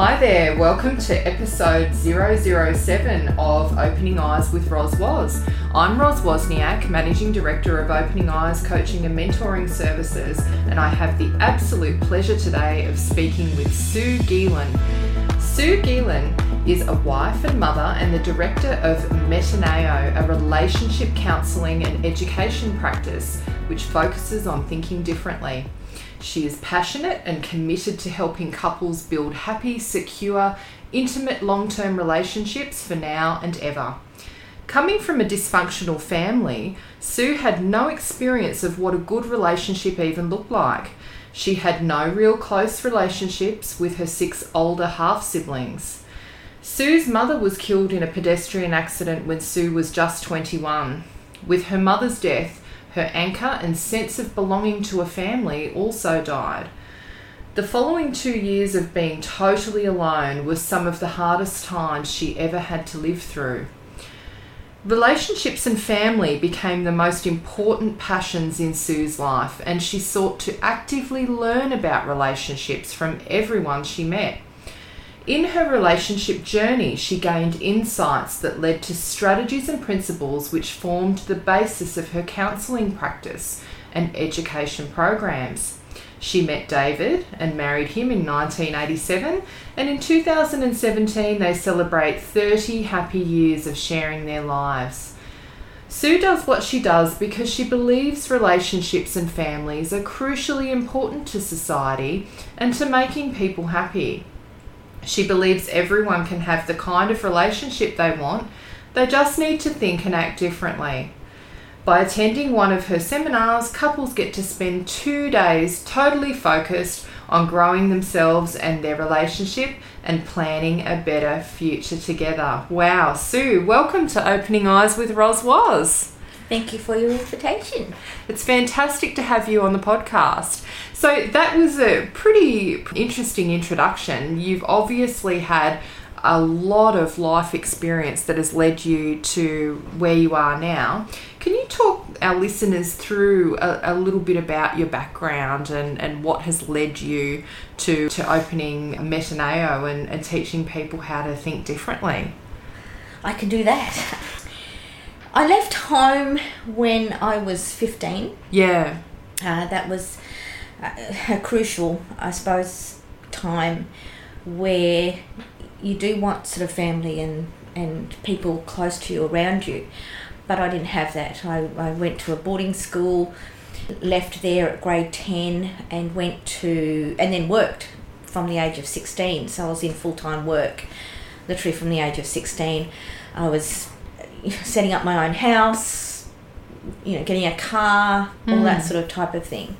Hi there, welcome to episode 007 of Opening Eyes with Roz Woz. I'm Roz Wozniak, Managing Director of Opening Eyes Coaching and Mentoring Services, and I have the absolute pleasure today of speaking with Sue Geelan. Sue Geelan is a wife and mother and the director of Metanao, a relationship counselling and education practice which focuses on thinking differently. She is passionate and committed to helping couples build happy, secure, intimate long term relationships for now and ever. Coming from a dysfunctional family, Sue had no experience of what a good relationship even looked like. She had no real close relationships with her six older half siblings. Sue's mother was killed in a pedestrian accident when Sue was just 21. With her mother's death, her anchor and sense of belonging to a family also died. The following two years of being totally alone were some of the hardest times she ever had to live through. Relationships and family became the most important passions in Sue's life, and she sought to actively learn about relationships from everyone she met. In her relationship journey, she gained insights that led to strategies and principles which formed the basis of her counselling practice and education programs. She met David and married him in 1987, and in 2017 they celebrate 30 happy years of sharing their lives. Sue does what she does because she believes relationships and families are crucially important to society and to making people happy. She believes everyone can have the kind of relationship they want, they just need to think and act differently. By attending one of her seminars, couples get to spend two days totally focused on growing themselves and their relationship and planning a better future together. Wow, Sue, welcome to Opening Eyes with Roz Woz. Thank you for your invitation. It's fantastic to have you on the podcast. So, that was a pretty interesting introduction. You've obviously had a lot of life experience that has led you to where you are now. Can you talk our listeners through a, a, little bit about your background and, and what has led you to, to opening Metanao and, and teaching people how to think differently? I can do that. I left home when I was 15. Yeah. Uh, that was a crucial, I suppose, time where you do want sort of family and, and people close to you around you. But I didn't have that. I, I went to a boarding school, left there at grade 10, and went to, and then worked from the age of 16. So I was in full time work literally from the age of 16. I was setting up my own house, you know, getting a car, all mm. that sort of type of thing.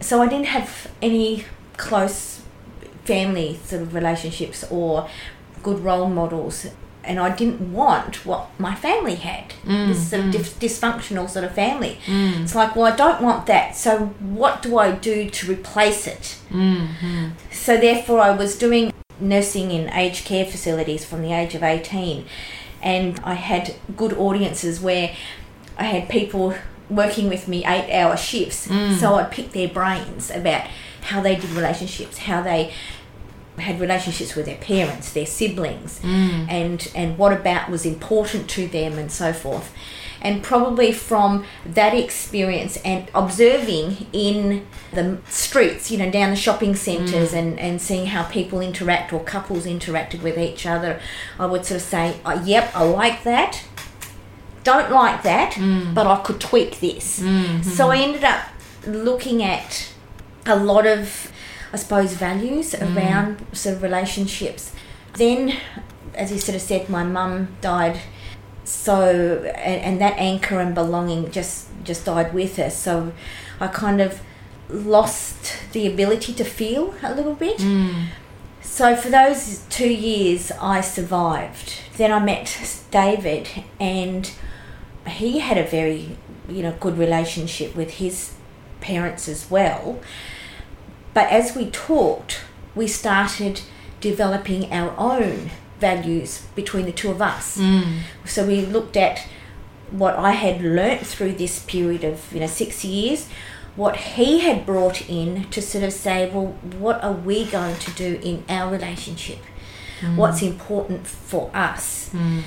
So I didn't have any close family sort of relationships or good role models. And I didn't want what my family had, mm, this sort of mm. dysfunctional sort of family. Mm. It's like, well, I don't want that. So, what do I do to replace it? Mm-hmm. So, therefore, I was doing nursing in aged care facilities from the age of 18 and I had good audiences where I had people working with me eight hour shifts. Mm. So I'd pick their brains about how they did relationships, how they had relationships with their parents, their siblings, mm. and and what about was important to them and so forth and probably from that experience and observing in the streets, you know, down the shopping centres mm. and, and seeing how people interact or couples interacted with each other, I would sort of say, oh, yep, I like that. Don't like that, mm. but I could tweak this. Mm-hmm. So I ended up looking at a lot of, I suppose, values mm. around sort of relationships. Then, as you sort of said, my mum died so and, and that anchor and belonging just just died with us so i kind of lost the ability to feel a little bit. Mm. so for those two years i survived. Then i met david and he had a very you know good relationship with his parents as well. But as we talked we started developing our own values between the two of us. Mm. So we looked at what I had learnt through this period of you know six years, what he had brought in to sort of say, well, what are we going to do in our relationship? What's important for us? Mm.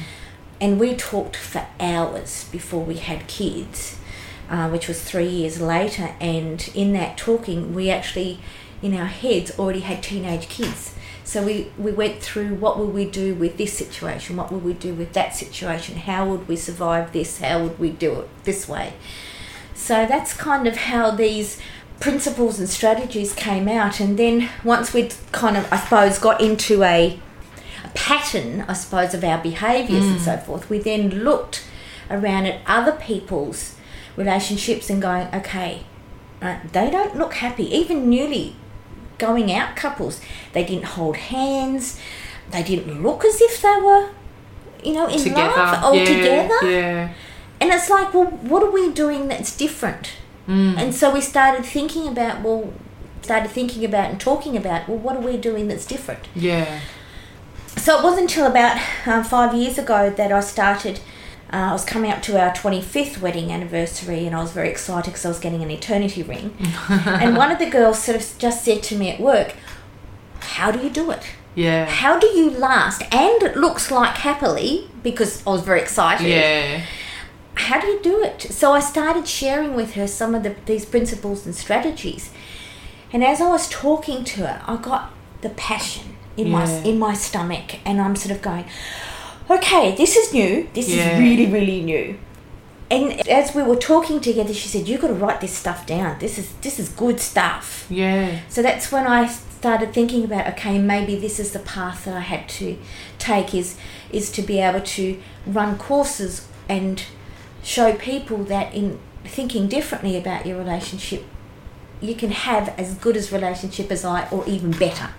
And we talked for hours before we had kids, uh, which was three years later. And in that talking, we actually, in our heads, already had teenage kids. So we, we went through what will we do with this situation? What will we do with that situation? How would we survive this? How would we do it this way? So that's kind of how these principles and strategies came out. And then once we'd kind of, I suppose, got into a, a pattern, I suppose, of our behaviours and mm. so forth, we then looked around at other people's relationships and going, okay, right, they don't look happy. Even newly going out couples, they didn't hold hands, they didn't look as if they were, you know, in Together. love or yeah, together. Yeah. And it's like, well, what are we doing that's different? Mm. And so we started thinking about, well, started thinking about and talking about, well, what are we doing that's different? Yeah. So it wasn't until about um, five years ago that I started. Uh, I was coming up to our 25th wedding anniversary, and I was very excited because I was getting an eternity ring. and one of the girls sort of just said to me at work, How do you do it? Yeah. How do you last? And it looks like happily because I was very excited. Yeah. how do you do it? So I started sharing with her some of the, these principles and strategies. And as I was talking to her, I got the passion in my in my stomach, and I'm sort of going, "Okay, this is new. This Yeah. is really, really new." And as we were talking together, she said, "You've got to write this stuff down. This is this is good stuff." Yeah. So that's when I started thinking about okay, maybe this is the path that I had to take is is to be able to run courses and show people that in thinking differently about your relationship, you can have as good as relationship as I or even better.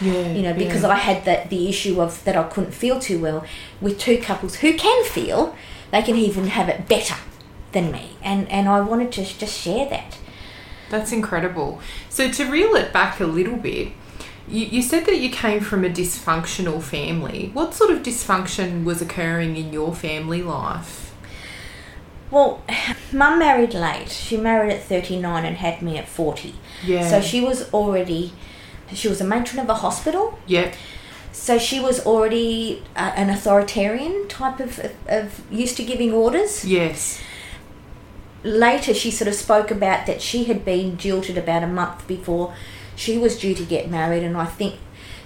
Yeah. You know, because yeah. I had that the issue of that I couldn't feel too well with two couples who can feel, they can even have it better than me. And and I wanted to just share that. That's incredible. So to reel it back a little bit, you, you said that you came from a dysfunctional family. What sort of dysfunction was occurring in your family life? Well, mum married late. She married at 39 and had me at 40. Yeah. So she was already, she was a matron of a hospital. Yeah. So she was already uh, an authoritarian type of, of, of used to giving orders. Yes. Later, she sort of spoke about that she had been jilted about a month before she was due to get married, and I think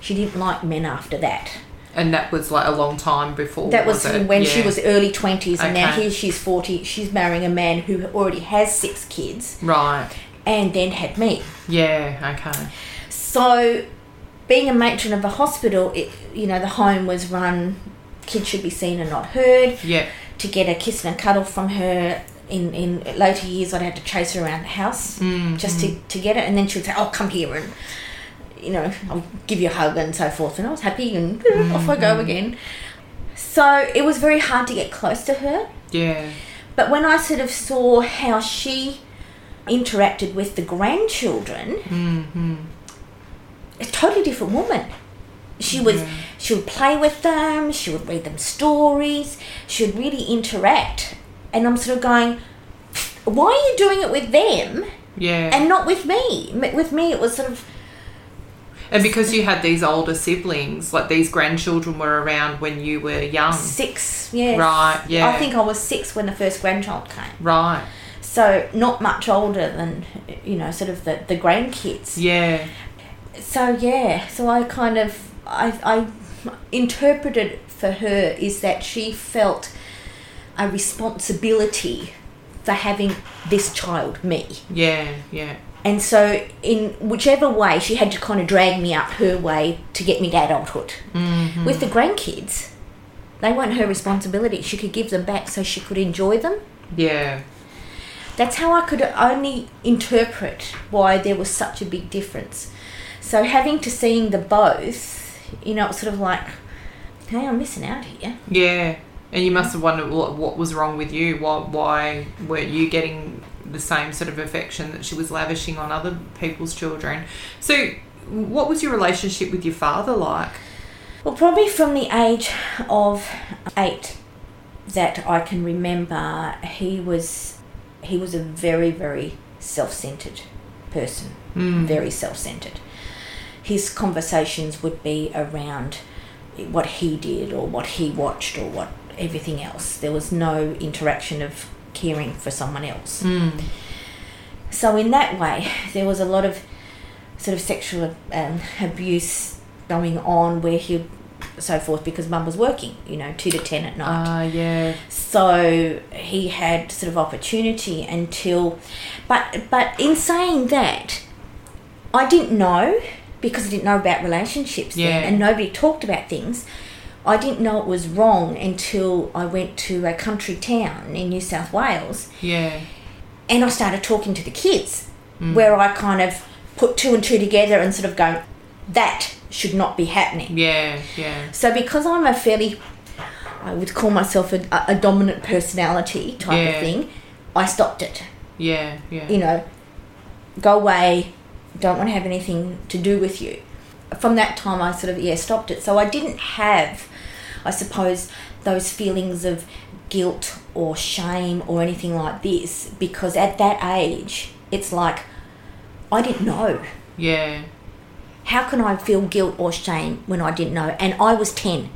she didn't like men after that. And that was like a long time before. That was, it? when she was early 20s, and now here she's 40. She's marrying a man who already has six kids Right. and then had me. Yeah. Okay. So, being a matron of a hospital, it, you know, the home was run, kids should be seen and not heard. Yeah. To get a kiss and a cuddle from her in, in later years, I'd have to chase her around the house Mm, just to, to get it. And then she would say, Oh, come here and, you know, I'll give you a hug and so forth. And I was happy and off I go again. So, it was very hard to get close to her. Yeah. But when I sort of saw how she interacted with the grandchildren, Mm-hmm. A totally different woman. She was Yeah. she would play with them, she would read them stories, she would really interact. And I'm sort of going, why are you doing it with them Yeah. and not with me? With me, it was sort of And because you had these older siblings, like these grandchildren were around when you were young. six. Yeah, Right, yeah. I think I was six when the first grandchild came. Right. So not much older than you know, sort of the the grandkids. Yeah. So yeah so i kind of i i interpreted for her is that she felt a responsibility for having this child me Yeah. Yeah. and so in whichever way she had to kind of drag me up her way to get me to adulthood Mm-hmm. with the grandkids they weren't her responsibility she could give them back so she could enjoy them Yeah. that's how I could only interpret why there was such a big difference. So having to seeing the both, you know, it's sort of like, hey, I'm missing out here. Yeah. And you must have wondered what, what was wrong with you. Why, why weren't you getting the same sort of affection that she was lavishing on other people's children? So, what was your relationship with your father like? Well, probably from the age of eight that I can remember, he was he was a very very self-centered person, Mm. very self-centered. His conversations would be around what he did or what he watched or what everything else. There was no interaction of caring for someone else. Mm. So in that way, there was a lot of sort of sexual um, abuse going on where he so forth because mum was working, you know, two to ten at night. Ah, yeah. So he had sort of opportunity until, but but in saying that, I didn't know because I didn't know about relationships Yeah. then, and nobody talked about things. I didn't know it was wrong until I went to a country town in New South Wales Yeah. and I started talking to the kids, mm. where I kind of put two and two together and sort of go, that should not be happening. Yeah. Yeah. So because I'm a fairly, I would call myself a, a dominant personality type Yeah. of thing, I stopped it. Yeah. Yeah. You know, go away, don't want to have anything to do with you. From that time, I sort of yeah stopped it. So I didn't have, I suppose, those feelings of guilt or shame or anything like this because at that age, it's like I didn't know. Yeah. How can I feel guilt or shame when I didn't know? And I was 10.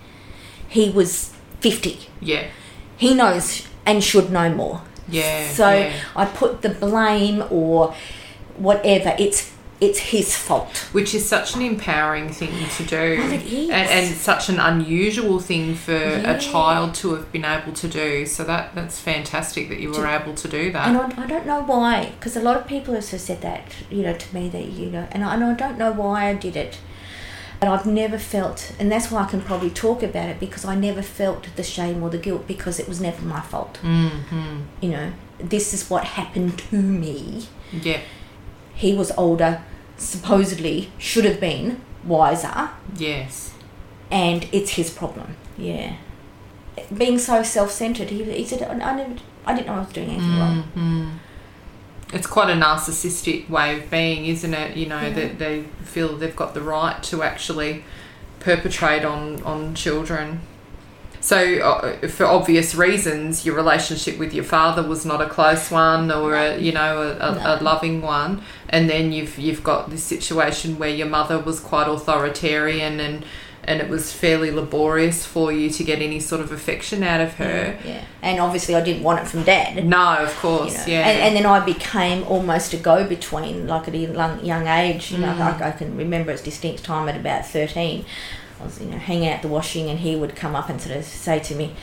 He was 50. Yeah. He knows and should know more. Yeah. So yeah. I put the blame or whatever. It's it's his fault. which is such an empowering thing to do Well, it is. And, and such an unusual thing for Yeah. a child to have been able to do so that that's fantastic that you were able to do that And I, I don't know why, because a lot of people have said that, you know, to me that you know, and I, and I don't know why I did it. But I've never felt, and that's why I can probably talk about it because I never felt the shame or the guilt because it was never my fault. mm-hmm. You know, this is what happened to me. yeah He was older, supposedly should have been wiser, yes and it's his problem. Yeah. Being so self centered, he, he said, I, I, never, I didn't know I was doing anything wrong. mm it's quite a narcissistic way of being isn't it you know Yeah. that they feel they've got the right to actually perpetrate on on children so uh, for obvious reasons your relationship with your father was not a close one or a, you know a, a, a loving one and then you've you've got this situation where your mother was quite authoritarian and and it was fairly laborious for you to get any sort of affection out of her Yeah. And obviously, I didn't want it from dad. no of you course know. yeah And, and then I became almost a go between, like at a young, young age. You know, Mm. like I can remember a distinct time at about 13. I was, you know, hanging out the washing, and he would come up and sort of say to me,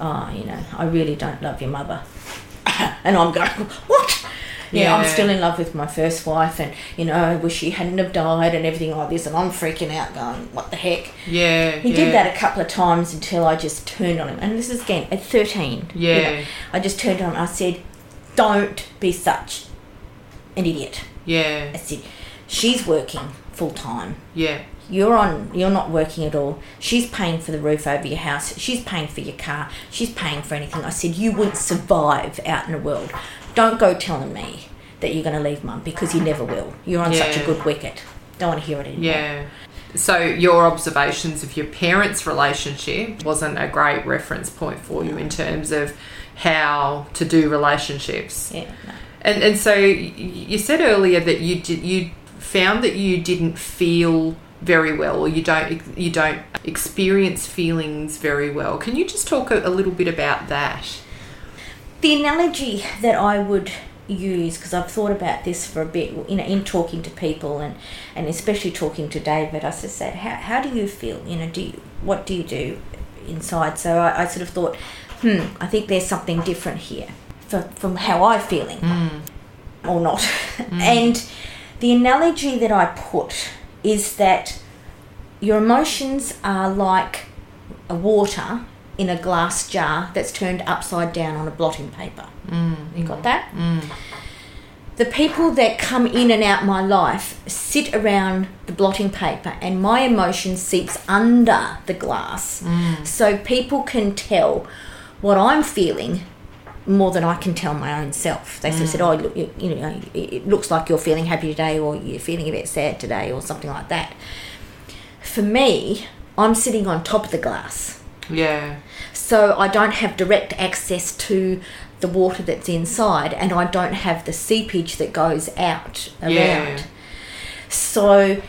Oh, you know, I really don't love your mother. and I'm going, What? Yeah, I'm still in love with my first wife, and you know, I wish she hadn't have died, and everything like this. And I'm freaking out, going, "What the heck?" yeah He yeah. did that a couple of times until I just turned on him. And this is again at 13. you Yeah. know. I just turned on him. I said, Don't be such an idiot. yeah I said, She's working full time. yeah You're on you're not working at all. She's paying for the roof over your house. She's paying for your car. She's paying for anything. I said, You wouldn't survive out in the world. Don't go telling me that you're gonna leave mum because you never will. You're on such a good wicket. Don't want to hear it anymore. Yeah. So your observations of your parents' relationship wasn't a great reference point for you in terms of how to do relationships. Yeah. no. And and so you said earlier that you did you found that you didn't feel very well or you don't you don't experience feelings very well. Can you just talk a, a little bit about that? The analogy that I would use, because I've thought about this for a bit, you know, in talking to people and, and especially talking to David, I just said, how, how do you feel? You know, do you, what do you do inside? So I, I sort of thought, hmm, I think there's something different here for, from how I'm feeling or not. and the analogy that I put is that your emotions are like a water in a glass jar that's turned upside down on a blotting paper. Mm. You got that? The people that come in and out my life sit around the blotting paper, and my emotion seeps under the glass. Mm. So people can tell what I'm feeling more than I can tell my own self. They sort of said, mm. "Oh, look, you, you know, it looks like you're feeling happy today, or you're feeling a bit sad today, or something like that." For me, I'm sitting on top of the glass. Yeah. So I don't have direct access to the water that's inside and I don't have the seepage that goes out around. Yeah. So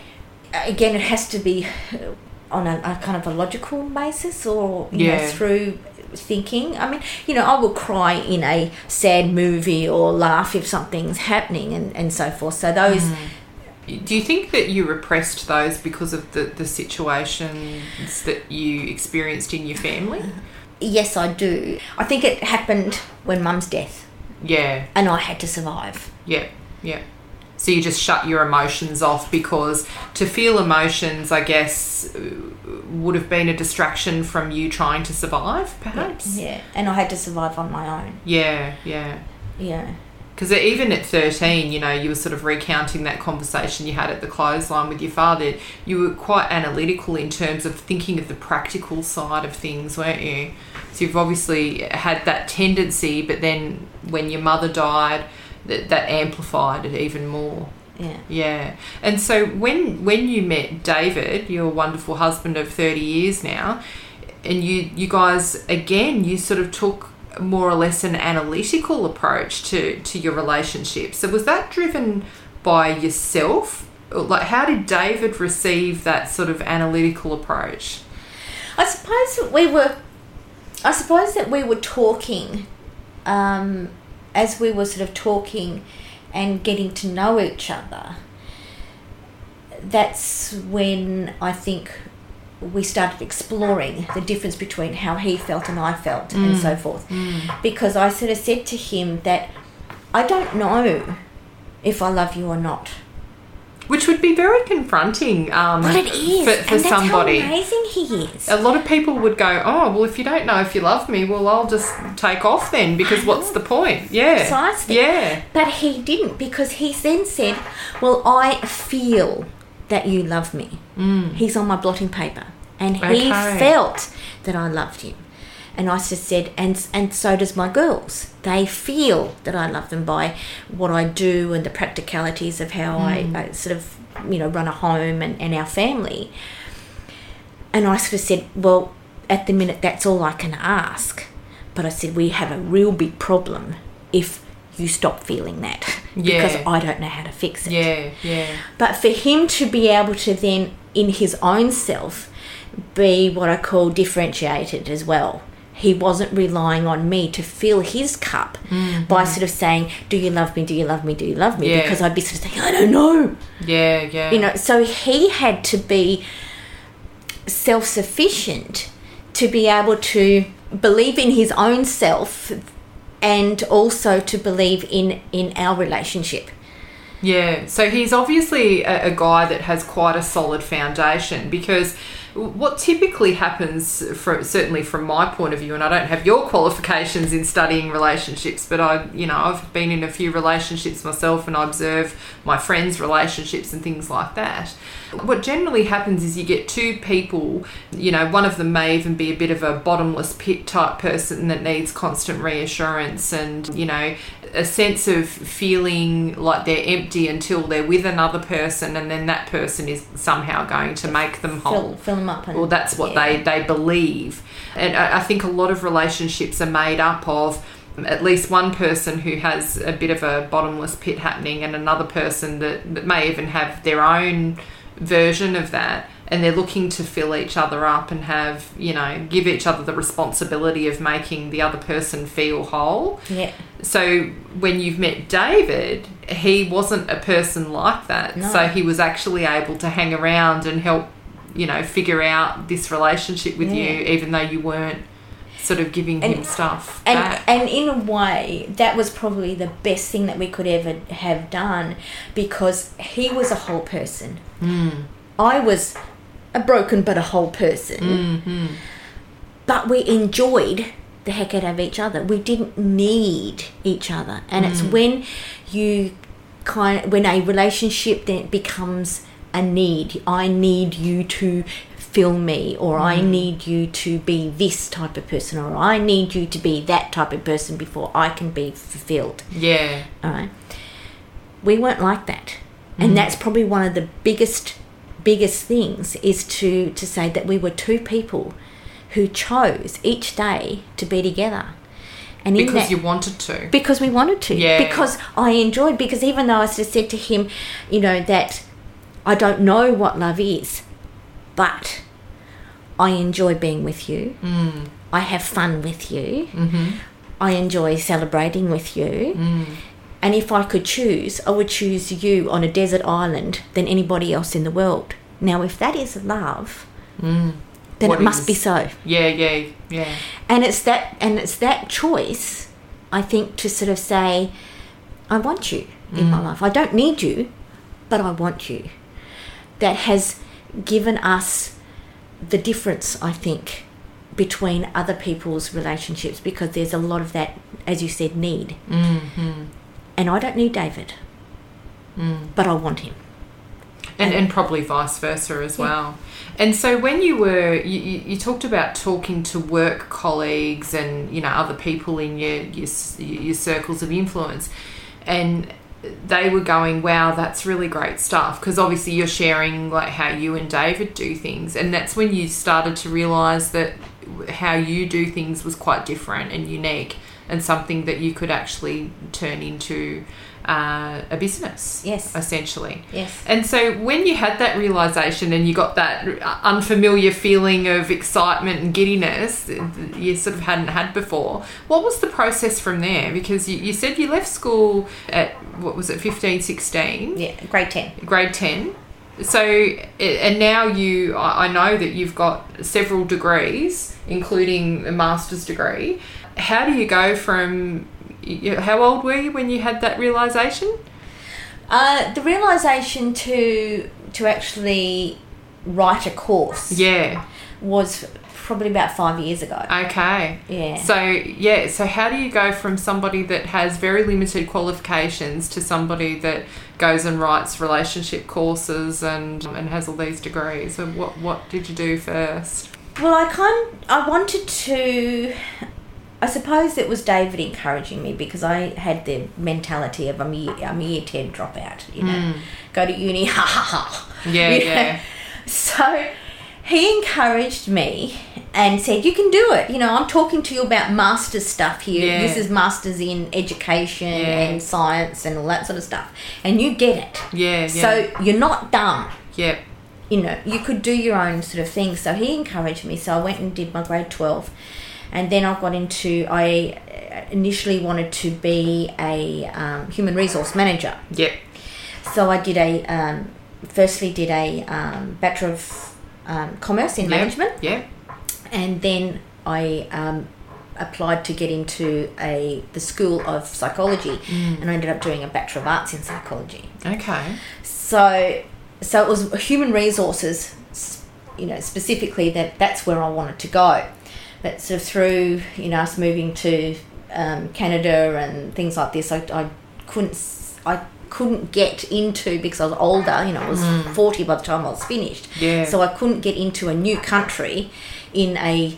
again, it has to be on a, a kind of a logical basis or you know, Yeah. through thinking. I mean, you know, I will cry in a sad movie or laugh if something's happening and, and so forth. So those mm. Do you think that you repressed those because of the, the situations that you experienced in your family? yes I do. I think it happened when mum's death Yeah, and I had to survive. yeah, yeah. So you just shut your emotions off because to feel emotions, I guess, uh, would have been a distraction from you trying to survive, perhaps? Yeah. And I had to survive on my own. Yeah, yeah. Yeah. Because even at 13, you know, you were sort of recounting that conversation you had at the clothesline with your father. You were quite analytical in terms of thinking of the practical side of things, weren't you? So you've obviously had that tendency, but then when your mother died, that, that amplified it even more. Yeah. Yeah. And so when when you met David, your wonderful husband of 30 years now, and you you guys again you sort of took more or less an analytical approach to to your relationship. So was that driven by yourself? Like how did David receive that sort of analytical approach? I suppose that we were. I suppose that we were talking, um, as we were sort of talking, and getting to know each other. That's when I think we started exploring the difference between how he felt and I felt, and mm. so forth. Mm. Because I sort of said to him that I don't know if I love you or not. Which would be very confronting um, But it is, for, for and that's somebody. how amazing he is. A lot of people would go, oh, well, if you don't know if you love me, well, I'll just take off then because what's the point? Yeah. Precisely. Yeah. But he didn't because he then said, Well, I feel that you love me. Mm. He's on my blotting paper. And he Okay. felt that I loved him. And I just said, and, and so does my girls. They feel that I love them by what I do and the practicalities of how I, mm. I sort of, you know, run a home and, and our family. And I sort of said, well, at the minute, that's all I can ask. But I said, we have a real big problem if you stop feeling that because I don't know how to fix it. Yeah. Yeah. But for him to be able to then, in his own self, be what I call differentiated as well. He wasn't relying on me to fill his cup mm-hmm. by sort of saying, Do you love me? Do you love me? Do you love me? Yeah. Because I'd be sort of saying, I don't know Yeah. Yeah. you know so he had to be self-sufficient to be able to believe in his own self and also to believe in in our relationship Yeah, so he's obviously a, a guy that has quite a solid foundation because what typically happens, for, certainly from my point of view, and I don't have your qualifications in studying relationships, but I, you know, I've been in a few relationships myself and I observe my friends' relationships and things like that. What generally happens is you get two people, you know, one of them may even be a bit of a bottomless pit type person that needs constant reassurance and, you know, a sense of feeling like they're empty until they're with another person and then that person is somehow going to make them whole fill, fill them up and well that's what yeah. they they believe and I, I think a lot of relationships are made up of at least one person who has a bit of a bottomless pit happening and another person that, that may even have their own version of that and they're looking to fill each other up and have you know give each other the responsibility of making the other person feel whole yeah so when you've met David, he wasn't a person like that. No. So he was actually able to hang around and help, you know, figure out this relationship with you, even though you weren't sort of giving him stuff and back. and in a way that was probably the best thing that we could ever have done because he was a whole person Mm. i was a broken but a whole person. Mm-hmm. but we enjoyed the heck out of each other. We didn't need each other. And it's when you kind when a relationship then becomes a need. I need you to fill me or i need you to be this type of person or i need you to be that type of person before i can be fulfilled. Yeah. all right. We weren't like that and that's probably one of the biggest biggest things is to to say that we were two people who chose each day to be together And because that- you wanted to. because we wanted to. Yeah. Because I enjoyed. Because even though I just said to him, you know, that I don't know what love is, but I enjoy being with you. Mm. I have fun with you. Mm-hmm. I enjoy celebrating with you. Mm. And if I could choose, I would choose you on a desert island than anybody else in the world. Now, if that is love, Mm. then What it must be so. Yeah, yeah, yeah. And it's that and it's that choice, I think, to sort of say, I want you in my life. I don't need you, but I want you. That has given us the difference, I think, between other people's relationships because there's a lot of that, as you said, need. Mm-hmm. And I don't need David, Mm. but I want him. and and probably vice versa as well. And so when you were you, you, you talked about talking to work colleagues and you know other people in your your, your circles of influence, and they were going, "Wow, that's really great stuff." Because obviously you're sharing like how you and David do things, and that's when you started to realize that how you do things was quite different and unique, and something that you could actually turn into uh, a business. Yes. essentially. Yes. And so when you had that realization and you got that unfamiliar feeling of excitement and giddiness that you sort of hadn't had before, what was the process from there? Because you, you said you left school at, what was it, 15, 16, Yeah, grade 10. grade 10. So, and now you, I I know that you've got several degrees, including a master's degree. How do you go from, how old were you when you had that realization? Uh, the realization to to actually write a course Yeah. was probably about five years ago. Okay. Yeah. So yeah, so how do you go from somebody that has very limited qualifications to somebody that goes and writes relationship courses and and has all these degrees? So what what did you do first? Well, I kind I wanted to. I suppose it was David encouraging me because I had the mentality of I'm a year, I'm a year ten dropout. You know, mm. go to uni, ha ha ha. Yeah, You know? yeah. So he encouraged me and said, "You can do it." You know, I'm talking to you about masters stuff here. Yeah. This is masters in education Yeah. and science and all that sort of stuff, and you get it. Yeah, yeah. So you're not dumb yeah. you know, you could do your own sort of thing. So he encouraged me. So I went and did my grade 12. And then I got into, I initially wanted to be a um, human resource manager. Yep. So I did a, um, firstly did a um, Bachelor of um, Commerce in Yep. Management. Yep. And then I um, applied to get into a the School of Psychology. And I ended up doing a Bachelor of Arts in Psychology. Okay. So, so it was human resources, you know, specifically that that's where I wanted to go. But sort of through, you know, us moving to um, Canada and things like this, I, I couldn't, I couldn't get into because I was older. You know, I was forty by the time I was finished. Yeah. So I couldn't get into a new country in a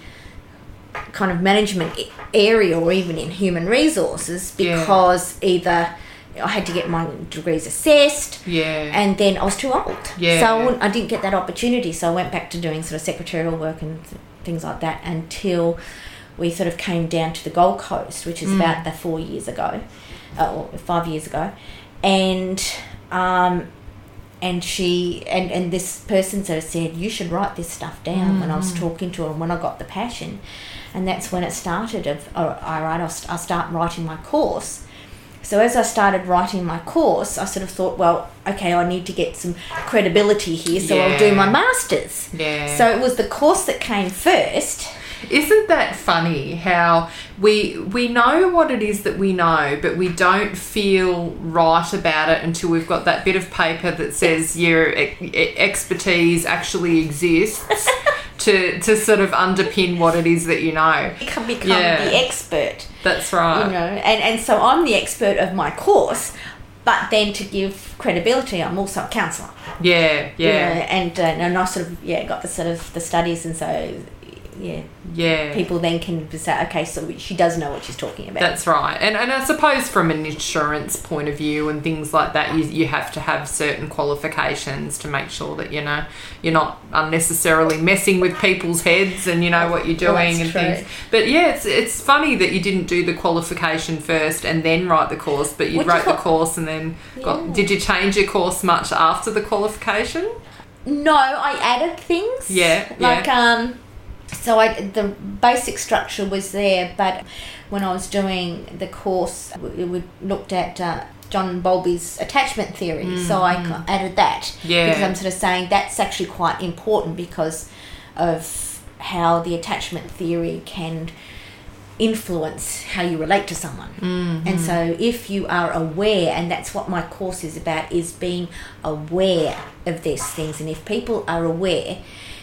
kind of management area or even in human resources Yeah. because either I had to get my degrees assessed Yeah. and then I was too old. Yeah, So I, I didn't get that opportunity. So I went back to doing sort of secretarial work and things like that until we sort of came down to the Gold Coast, which Mm. is about the four years ago, uh, or five years ago, and um, and she and and this person sort of said you should write this stuff down when I Mm. was talking to her and when I got the passion, and that's when it started. Of oh, all right, I'll, I'll start writing my course. So as I started writing my course, I sort of thought, well, okay, I need to get some credibility here, so I'll do my masters. Yeah. So it was the course that came first. Isn't that funny how we we know what it is that we know, but we don't feel right about it until we've got that bit of paper that says your e- e- expertise actually exists to to sort of underpin what it is that you know. Become, become Yeah. the expert, That's right. you know, and and so I'm the expert of my course, but then to give credibility, I'm also a counsellor. Yeah, you yeah. know, and uh, and I sort of yeah got the sort of the studies, and so yeah, Yeah. people then can say, okay, so she does know what she's talking about. That's right. And, and I suppose from an insurance point of view and things like that, you, you have to have certain qualifications to make sure that, you know, you're not unnecessarily messing with people's heads and you know what you're doing that's and true. things. But yeah, it's, it's funny that you didn't do the qualification first and then write the course, but you Which wrote the course and then got. Did you change your course much after the qualification? No, I added things. Yeah, Like yeah. um so I the basic structure was there, but when I was doing the course we, we looked at uh, John Bowlby's attachment theory, so I added that Mm, Yeah. because I'm sort of saying that's actually quite important because of how the attachment theory can influence how you relate to someone. Mm-hmm. And so if you are aware and that's what my course is about is being aware of these things and if people are aware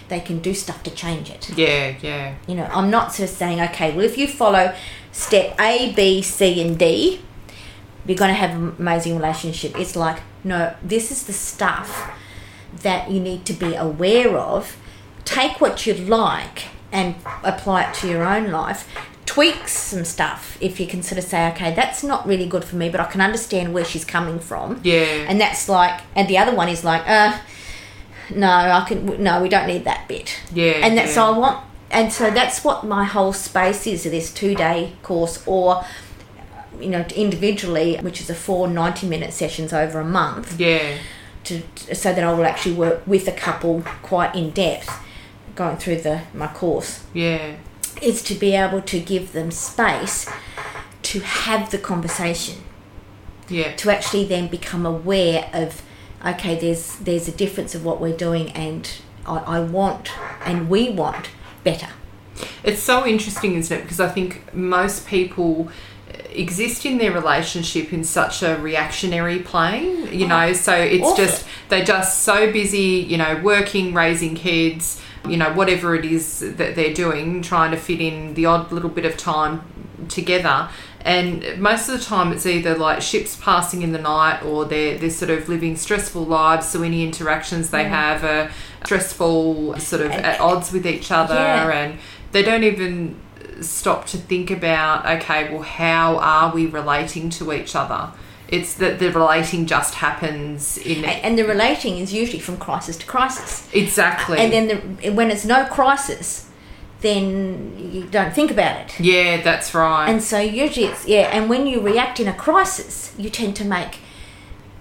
they can do stuff to change it. Yeah, yeah. You know, I'm not sort of saying okay, well if you follow step A, B, C and D you're going to have an amazing relationship. It's like no, this is the stuff that you need to be aware of. Take what you like and apply it to your own life. Tweak some stuff if you can sort of say, okay, that's not really good for me, but I can understand where she's coming from. Yeah. And that's like, and the other one is like, uh, no, I can, no, we don't need that bit. Yeah, And that's yeah. so I want, and so that's what my whole space is. This two day course, or you know, individually, which is a four 90 minute sessions over a month yeah. to, so that I will actually work with a couple quite in depth going through the my course Yeah. is to be able to give them space to have the conversation Yeah. to actually then become aware of okay there's there's a difference of what we're doing and I, I want and we want better It's so interesting, isn't it? Because I think most people exist in their relationship in such a reactionary plane, you oh, know, so it's awful. just, they're just so busy, you know, working, raising kids, you know, whatever it is that they're doing, trying to fit in the odd little bit of time together. And most of the time, it's either like ships passing in the night, or they're they're sort of living stressful lives. So any interactions they have are stressful, sort of at odds with each other, Yeah. and they don't even stop to think about okay, well, how are we relating to each other? It's that the relating just happens in and the relating is usually from crisis to crisis exactly, and then the, when it's no crisis then you don't think about it. Yeah, that's right. and so usually it's yeah and when you react in a crisis you tend to make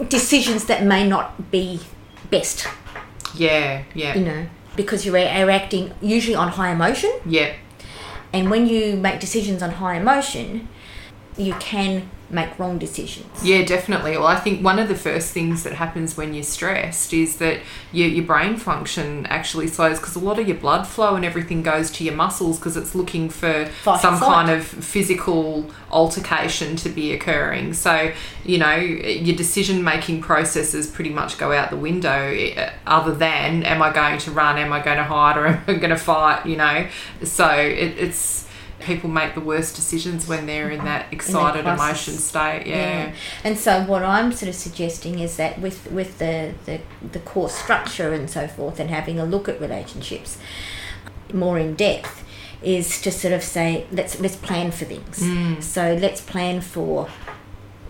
decisions that may not be best. Yeah, yeah, you know because you're reacting usually on high emotion. Yeah, and when you make decisions on high emotion you can make wrong decisions Yeah, definitely. Well, I think one of the first things that happens when you're stressed is that your, your brain function actually slows because a lot of your blood flow and everything goes to your muscles because it's looking for Fight some kind of physical altercation to be occurring. So, you know, your decision making processes pretty much go out the window, eh, other than am I going to run, am I going to hide, or am I going to fight, you know? So it, it's. People make the worst decisions when they're in that excited crisis. emotion state. yeah. And so what I'm sort of suggesting is that with with the, the the course structure and so forth and having a look at relationships more in depth is to sort of say let's let's plan for things. Mm. So let's plan for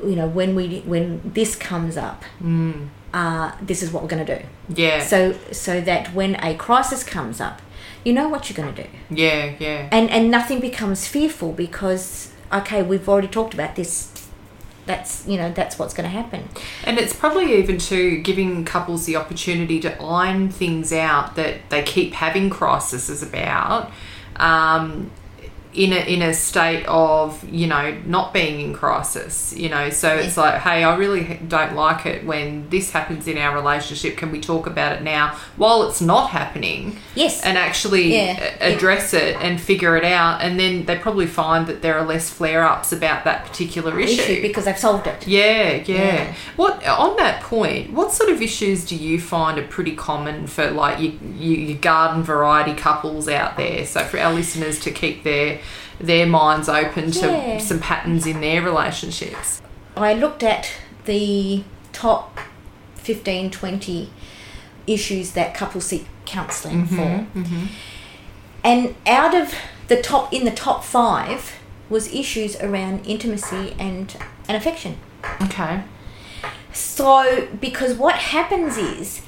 you know when we when this comes up Mm. uh, this is what we're going to do. Yeah. So so that when a crisis comes up you know what you're going to do. yeah, yeah. and and nothing becomes fearful because okay we've already talked about this that's you know that's what's going to happen And it's probably even to giving couples the opportunity to iron things out that they keep having crises about. Um, in a, in a state of you know not being in crisis you know so it's like hey I really don't like it when this happens in our relationship can we talk about it now while it's not happening yes and actually Yeah. address it and figure it out and then they probably find that there are less flare-ups about that particular issue because they've solved it yeah, yeah, Yeah. What on that point? What sort of issues do you find are pretty common for like you, you, your garden variety couples out there? So for our listeners to keep their their minds open to Yeah. some patterns in their relationships. i looked at the top 15 20 issues that couples seek counseling for Mm-hmm. And out of the top, in the top five, was issues around intimacy and, and affection. Okay. So, because what happens is,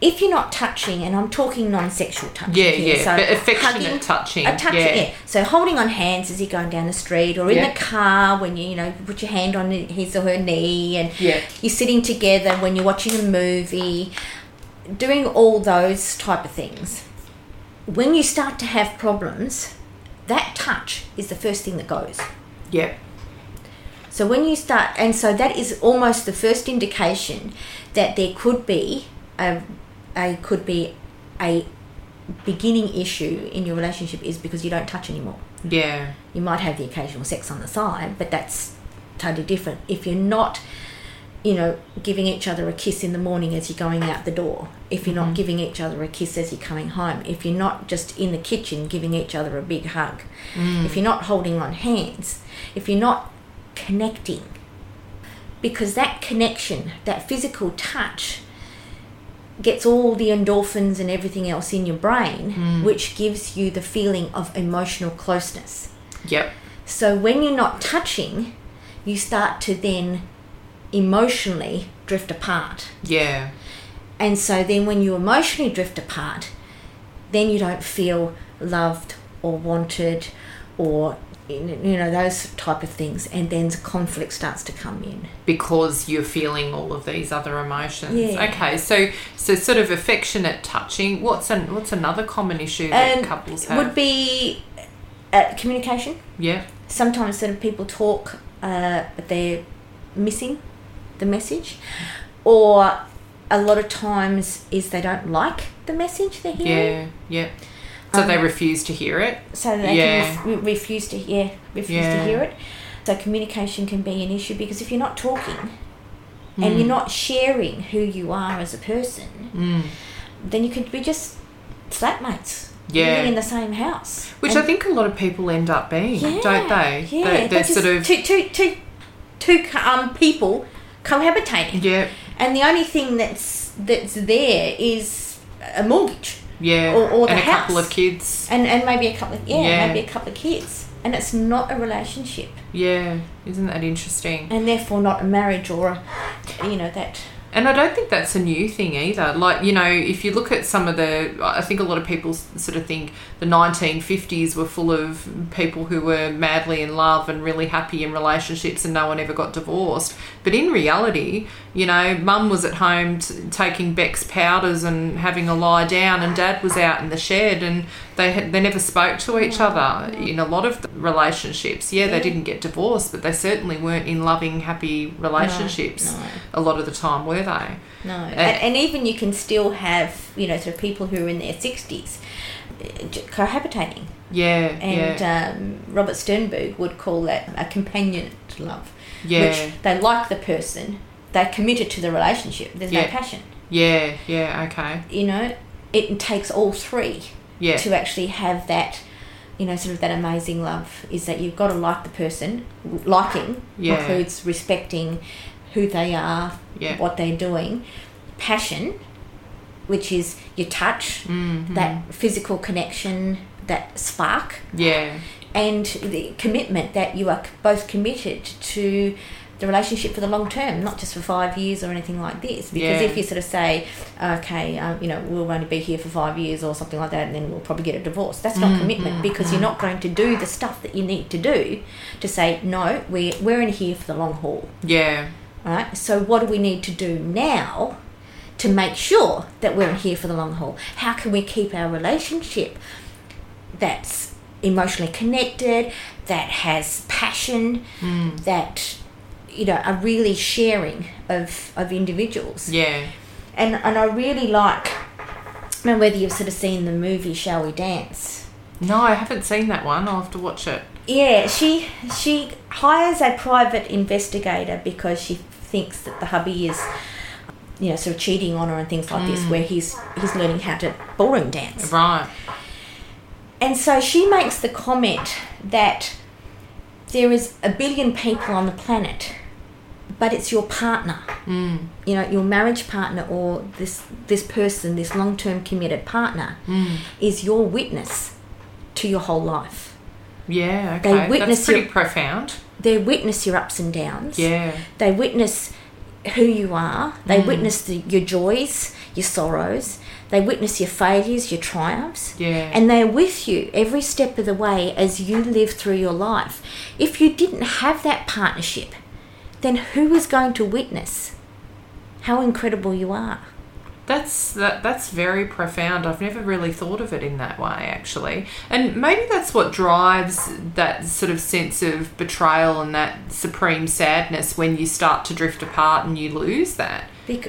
if you're not touching, and I'm talking non-sexual touching, Yeah, here, yeah. so but affectionate hugging, uh, touching. a touch, yeah. yeah. So holding on hands as you're going down the street, or in Yeah. the car when you you know put your hand on his or her knee, and Yeah. you're sitting together when you're watching a movie, doing all those type of things. When you start to have problems, that touch is the first thing that goes. Yeah. So when you start, and so that is almost the first indication that there could be a, a could be a beginning issue in your relationship is because you don't touch anymore. Yeah. You might have the occasional sex on the side, but that's totally different. If you're not, you know, giving each other a kiss in the morning as you're going out the door, if you're not mm-hmm. giving each other a kiss as you're coming home, if you're not just in the kitchen giving each other a big hug, mm. if you're not holding on hands, if you're not connecting, because that connection, that physical touch, gets all the endorphins and everything else in your brain, hmm. which gives you the feeling of emotional closeness. Yep. So when you're not touching, you start to then emotionally drift apart. Yeah. And so then when you emotionally drift apart, then you don't feel loved or wanted or you know those type of things and then conflict starts to come in. because you're feeling all of these other emotions. Yeah. Okay, so so sort of affectionate touching. What's an what's another common issue that And couples have? would be uh, communication. yeah, Sometimes sort of people talk uh, but they're missing the message or a lot of times is they don't like the message they're hearing. yeah, yeah. So Um, they refuse to hear it. so they Yeah. can ref- refuse to yeah refuse Yeah. to hear it. So communication can be an issue because if you're not talking and you're not sharing who you are as a person, Mm. then you could be just flatmates Yeah. living in the same house. Which And- I think a lot of people end up being, yeah, don't they? Yeah, they, they're they're sort of two, two, two, two um, people cohabitating, yeah, and the only thing that's that's there is a mortgage. Yeah, Or- or the and a couple of kids. and and maybe a couple of yeah, Yeah. maybe a couple of kids and it's not a relationship Yeah, isn't that interesting? and therefore not a marriage or a you know that And I don't think that's a new thing either. Like, you know, if you look at some of the, I think a lot of people sort of think the 1950s were full of people who were madly in love and really happy in relationships and no one ever got divorced. But in reality, you know, mum was at home t- taking Bex powders and having a lie down, and dad was out in the shed and they, had, they never spoke to each other in a lot of the relationships. Yeah, they didn't get divorced, but they certainly weren't in loving, happy relationships no. a lot of the time, were they? no. And, and even you can still have you know sort of people who are in their 60s uh, cohabitating. Yeah, and yeah, um, robert sternberg would call that a companion love yeah, which they like the person they're committed to the relationship there's no passion. Yeah, yeah. Okay, you know it takes all three yeah, to actually have that you know sort of that amazing love is that you've got to like the person liking Yeah. includes respecting who they are yeah, what they're doing. Passion which is your touch mm, that physical connection that spark. Yeah, and the commitment that you are both committed to the relationship for the long term, not just for five years or anything like this. Because Yeah. if you sort of say, okay, um, you know, we'll only be here for five years or something like that, and then we'll probably get a divorce, that's not Mm, commitment mm, because you're not going to do the stuff that you need to do to say, no, we're, we're in here for the long haul. yeah, Right? So, what do we need to do now to make sure that we're here for the long haul? How can we keep our relationship that's emotionally connected, that has passion, mm, that you know are really sharing of of individuals? yeah. And and I really like. I don't whether you've sort of seen the movie Shall We Dance? No, I haven't seen that one. I'll have to watch it. Yeah, she she hires a private investigator because she thinks that the hubby is, you know, sort of cheating on her and things like this, where he's he's learning how to ballroom dance. Right. And so she makes the comment that there is a billion people on the planet, but it's your partner. Mm. You know, your marriage partner or this this person, this long term committed partner, Mm. is your witness to your whole life. Yeah, They okay. witness That's pretty your- profound. They witness your ups and downs. Yeah. They witness who you are. They Mm. witness the, your joys, your sorrows. They witness your failures, your triumphs. Yeah. And they're with you every step of the way as you live through your life. If you didn't have that partnership, then who is going to witness how incredible you are? That's that that's very profound. I've never really thought of it in that way actually. And maybe that's what drives that sort of sense of betrayal and that supreme sadness when you start to drift apart and you lose that.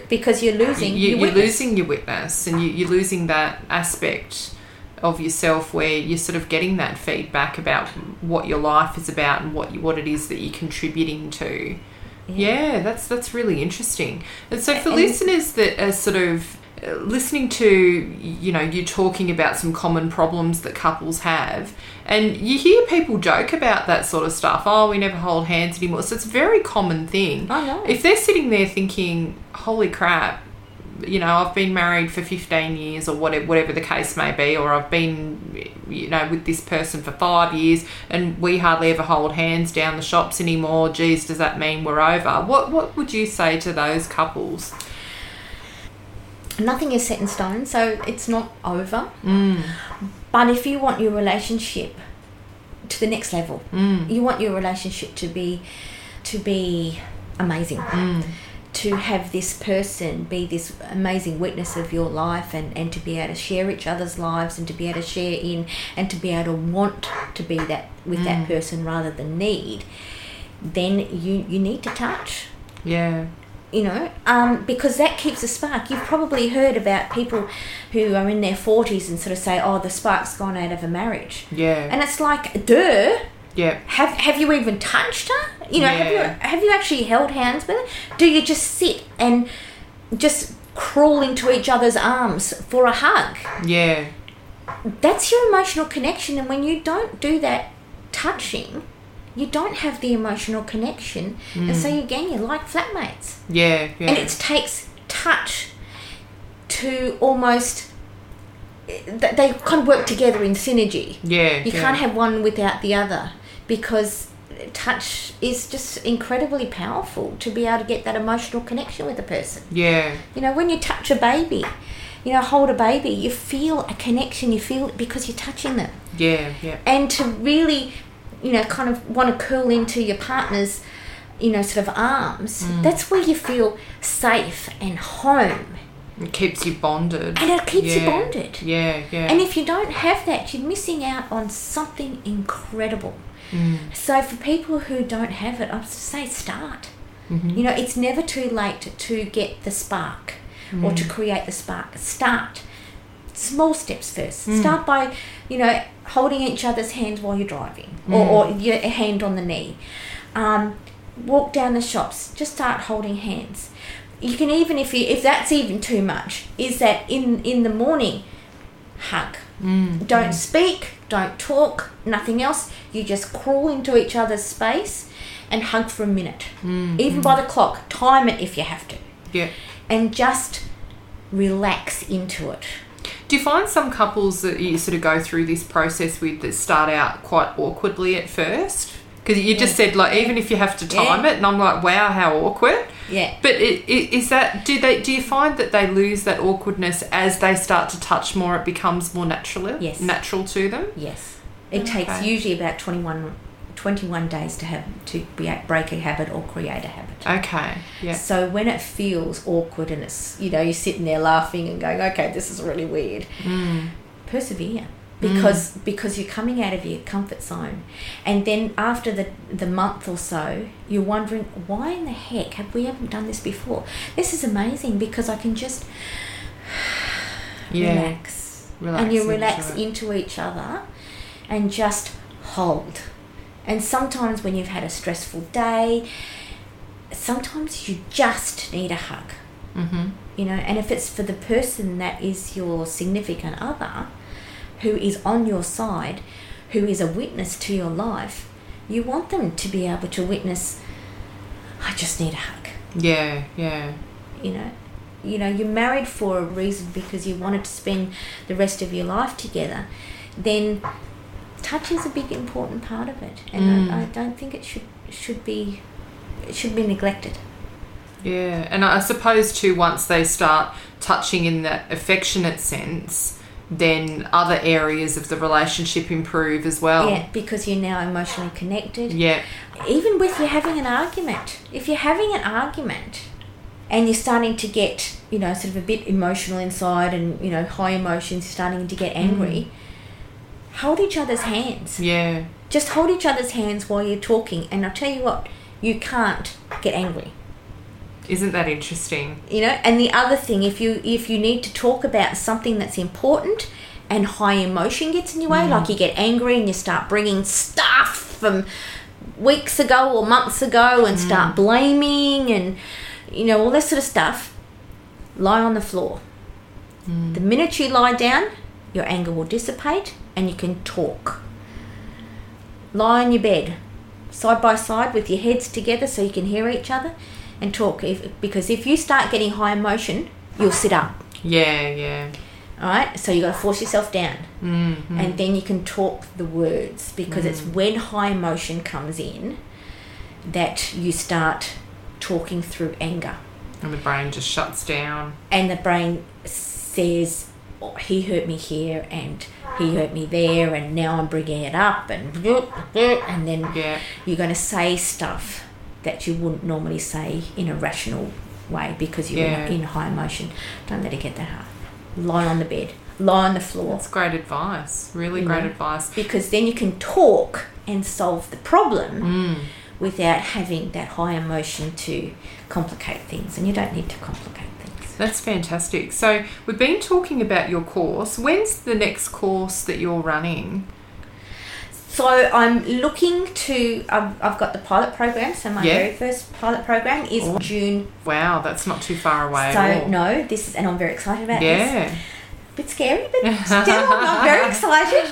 Because you're losing. you, witness. losing your witness and you, you're losing that aspect of yourself where you're sort of getting that feedback about what your life is about and what you, what it is that you're contributing to. Yeah, that's that's really interesting. And so for And- listeners that are sort of uh, listening to you know you talking about some common problems that couples have and you hear people joke about that sort of stuff oh we never hold hands anymore so it's a very common thing I know. if they're sitting there thinking holy crap you know i've been married for 15 years or whatever whatever the case may be or i've been you know with this person for five years and we hardly ever hold hands down the shops anymore. Geez does that mean we're over? What what would you say to those couples? Nothing is set in stone, so it's not over. mm, But if you want your relationship to the next level, mm, you want your relationship to be to be amazing. mm, to have this person be this amazing witness of your life and, and to be able to share each other's lives and to be able to share in and to be able to want to be that with that person rather than need, then you, you need to touch. yeah You know, um, because that keeps a spark. You've probably heard about people who are in their 40s and sort of say, oh, the spark's gone out of a marriage. yeah And it's like, duh, yeah have have you even touched her? You know, have you have you actually held hands with her? Do you just sit and just crawl into each other's arms for a hug? yeah That's your emotional connection, and when you don't do that touching, you don't have the emotional connection, and mm. so again, you're like flatmates, yeah yeah and it takes touch to almost. Eh, they kind of work together in synergy. yeah You yeah. can't have one without the other because touch is just incredibly powerful to be able to get that emotional connection with a person. yeah You know, when you touch a baby, you know, hold a baby, you feel a connection, you feel it because you're touching them. yeah yeah And to really, you know, kind of want to curl into your partner's, you know, sort of arms, mm. that's where you feel safe and home. it keeps you bonded And it keeps you bonded. yeah yeah And if you don't have that, you're missing out on something incredible. Mm. So for people who don't have it, I say start. Mhm. You know, it's never too late to get the spark or Mm. to create the spark. Start. Small steps first. Mm. Start by, you know, holding each other's hands while you're driving or, Mm. or your hand on the knee. Um, walk down the shops. Just start holding hands. You can even, if you, if that's even too much, is that in in the morning, hug. Mm. Don't speak, don't talk, nothing else. You just crawl into each other's space and hug for a minute. Mm. Even by the clock, time it if you have to. yeah And just relax into it. Do you find some couples that you sort of go through this process with that start out quite awkwardly at first? Because you just said like even if you have to Yeah. time it, and I'm like, wow, how awkward. Yeah. But it, it, is that do they do you find that they lose that awkwardness as they start to touch more? It becomes more natural. Yes. natural to them. Yes. It takes usually about 21, 21 days to have to be, break a habit or create a habit. Okay. Yeah. So when it feels awkward and it's you know you're sitting there laughing and going okay this is really weird Mm. persevere because because you're coming out of your comfort zone and then after the the month or so you're wondering why in the heck have we haven't done this before this is amazing because I can just Yeah. relax, Relax and you relax it. into each other and just hold and sometimes when you've had a stressful day sometimes you just need a hug Mm-hmm. you know and if it's for the person that is your significant other who is on your side who is a witness to your life you want them to be able to witness i just need a hug Yeah, yeah. You know, you know, you're married for a reason because you wanted to spend the rest of your life together. Then touch is a big important part of it, and Mm. I, I don't think it should should be it should be neglected. Yeah, and I suppose too, once they start touching in that affectionate sense, then other areas of the relationship improve as well. Yeah, because you're now emotionally connected. Yeah, even with you having an argument, if you're having an argument and you're starting to get, you know, sort of a bit emotional inside and, you know, high emotions, starting to get angry, mm. hold each other's hands. yeah, Just hold each other's hands while you're talking. And I'll tell you what, you can't get angry. Isn't that interesting? You know, and the other thing, if you if you need to talk about something that's important and high emotion gets in your way, mm. like you get angry and you start bringing stuff from weeks ago or months ago and mm. start blaming and you know all that sort of stuff, lie on the floor. Mm. The minute you lie down, your anger will dissipate and you can talk. Lie on your bed, side by side with your heads together so you can hear each other and talk. If, because if you start getting high emotion, you'll sit up. Yeah, yeah. All right, so you got to force yourself down, Mm, and then you can talk the words because it's when high emotion comes in that you start talking through anger, and the brain just shuts down. and the brain says, oh, "He hurt me here, and he hurt me there, and now I'm bringing it up, and and then Yeah, you're going to say stuff that you wouldn't normally say in a rational way because you're Yeah. in, in high emotion. Don't let it get that hard. Lie on the bed, lie on the floor, that's great advice. Really You great know. advice. because then you can talk and solve the problem Mm. without having that high emotion to complicate things. And you don't need to complicate things. That's fantastic. So we've been talking about your course. When's the next course that you're running? So I'm looking to. I've, I've got the pilot program. So my Yeah. very first pilot program is Oh. June. Wow, that's not too far away So at all. no, this is, and I'm very excited about this. Yeah. bit scary, but still, I'm very excited.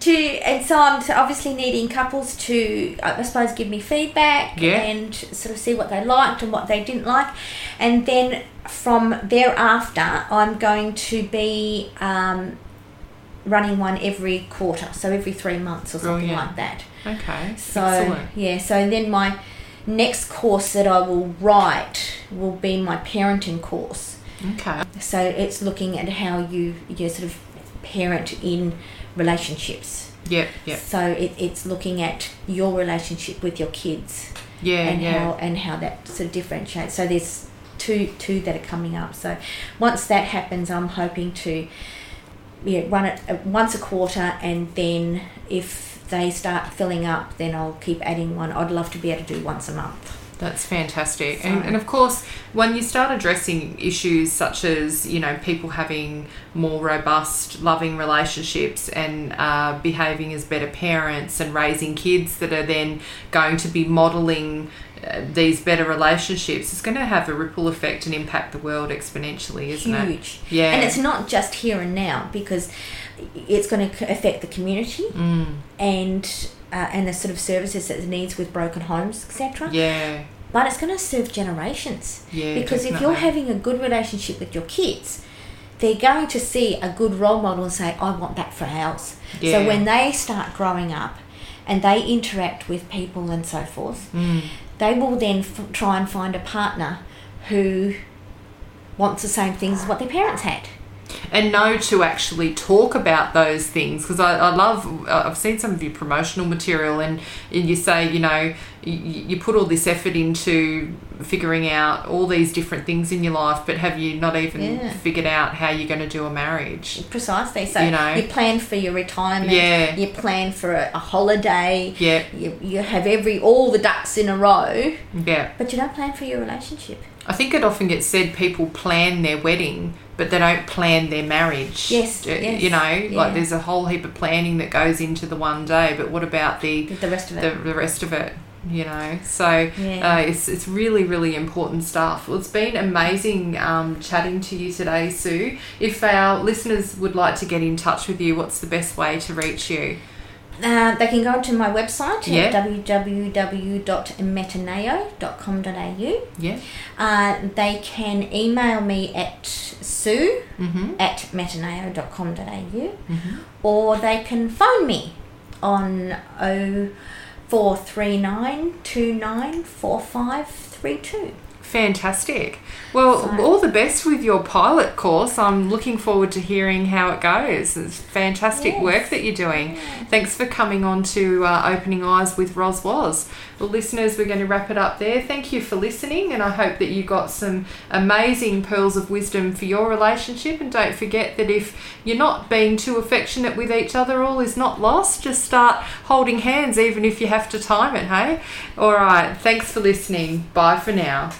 To and so I'm obviously needing couples to, I suppose, give me feedback Yeah. and sort of see what they liked and what they didn't like, and then from thereafter, I'm going to be um, running one every quarter, so every three months or oh, something Brilliant. like that. Okay. So Excellent. yeah, so then my next course that I will write will be my parenting course. Okay. So it's looking at how you you sort of parent in relationships. Yep. Yep. So it, it's looking at your relationship with your kids Yeah. and yeah. how and how that sort of differentiates. So there's two two that are coming up. So once that happens, I'm hoping to yeah run it uh, once a quarter, and then if they start filling up, then I'll keep adding one. I'd love to be able to do once a month. That's fantastic. So- And, and of course, when you start addressing issues such as, you know, people having more robust, loving relationships and uh, behaving as better parents and raising kids that are then going to be modeling these better relationships, is going to have a ripple effect and impact the world exponentially, isn't it? Huge. Yeah. And it's not just here and now because it's going to affect the community Mm, and uh, and the sort of services that it needs with broken homes, etc. yeah. But it's going to serve generations. Yeah. because if you're having a good relationship with your kids, they're going to see a good role model and say, "I want that for ours." Yeah. So when they start growing up and they interact with people and so forth, Mm, they will then f- try and find a partner who wants the same things as what their parents had. And know to actually talk about those things because I, I love uh, I've seen some of your promotional material and, and you say you know you, you put all this effort into figuring out all these different things in your life but have you not even Yeah. figured out how you're going to do a marriage Precisely. So You know. you plan for your retirement. Yeah. You plan for a, a holiday. yeah You, you have every all the ducks in a row, yeah but you don't plan for your relationship. I think it often gets said people plan their wedding but they don't plan their marriage Yes, Uh, yes, you know yeah. like there's a whole heap of planning that goes into the one day but what about the The the rest of it. the, the rest of it you know so Yeah. uh, it's, it's really really important stuff well it's been amazing um, chatting to you today sue if our listeners would like to get in touch with you what's the best way to reach you Uh, they can go to my website Yeah. at www.metanao.com.au. Yeah. Uh, they can email me at sue Mm-hmm. at metanao.com.au Mm-hmm. or they can phone me on 0439 294532. Fantastic. Well, So- all the best with your pilot course. I'm looking forward to hearing how it goes. It's fantastic Yes. work that you're doing. Thanks for coming on to uh, Opening Eyes with Roz Woz. Well, listeners, we're going to wrap it up there. Thank you for listening, and I hope that you got some amazing pearls of wisdom for your relationship. And don't forget that if you're not being too affectionate with each other, all is not lost. Just start holding hands, even if you have to time it, hey? All right. Thanks for listening. Bye for now.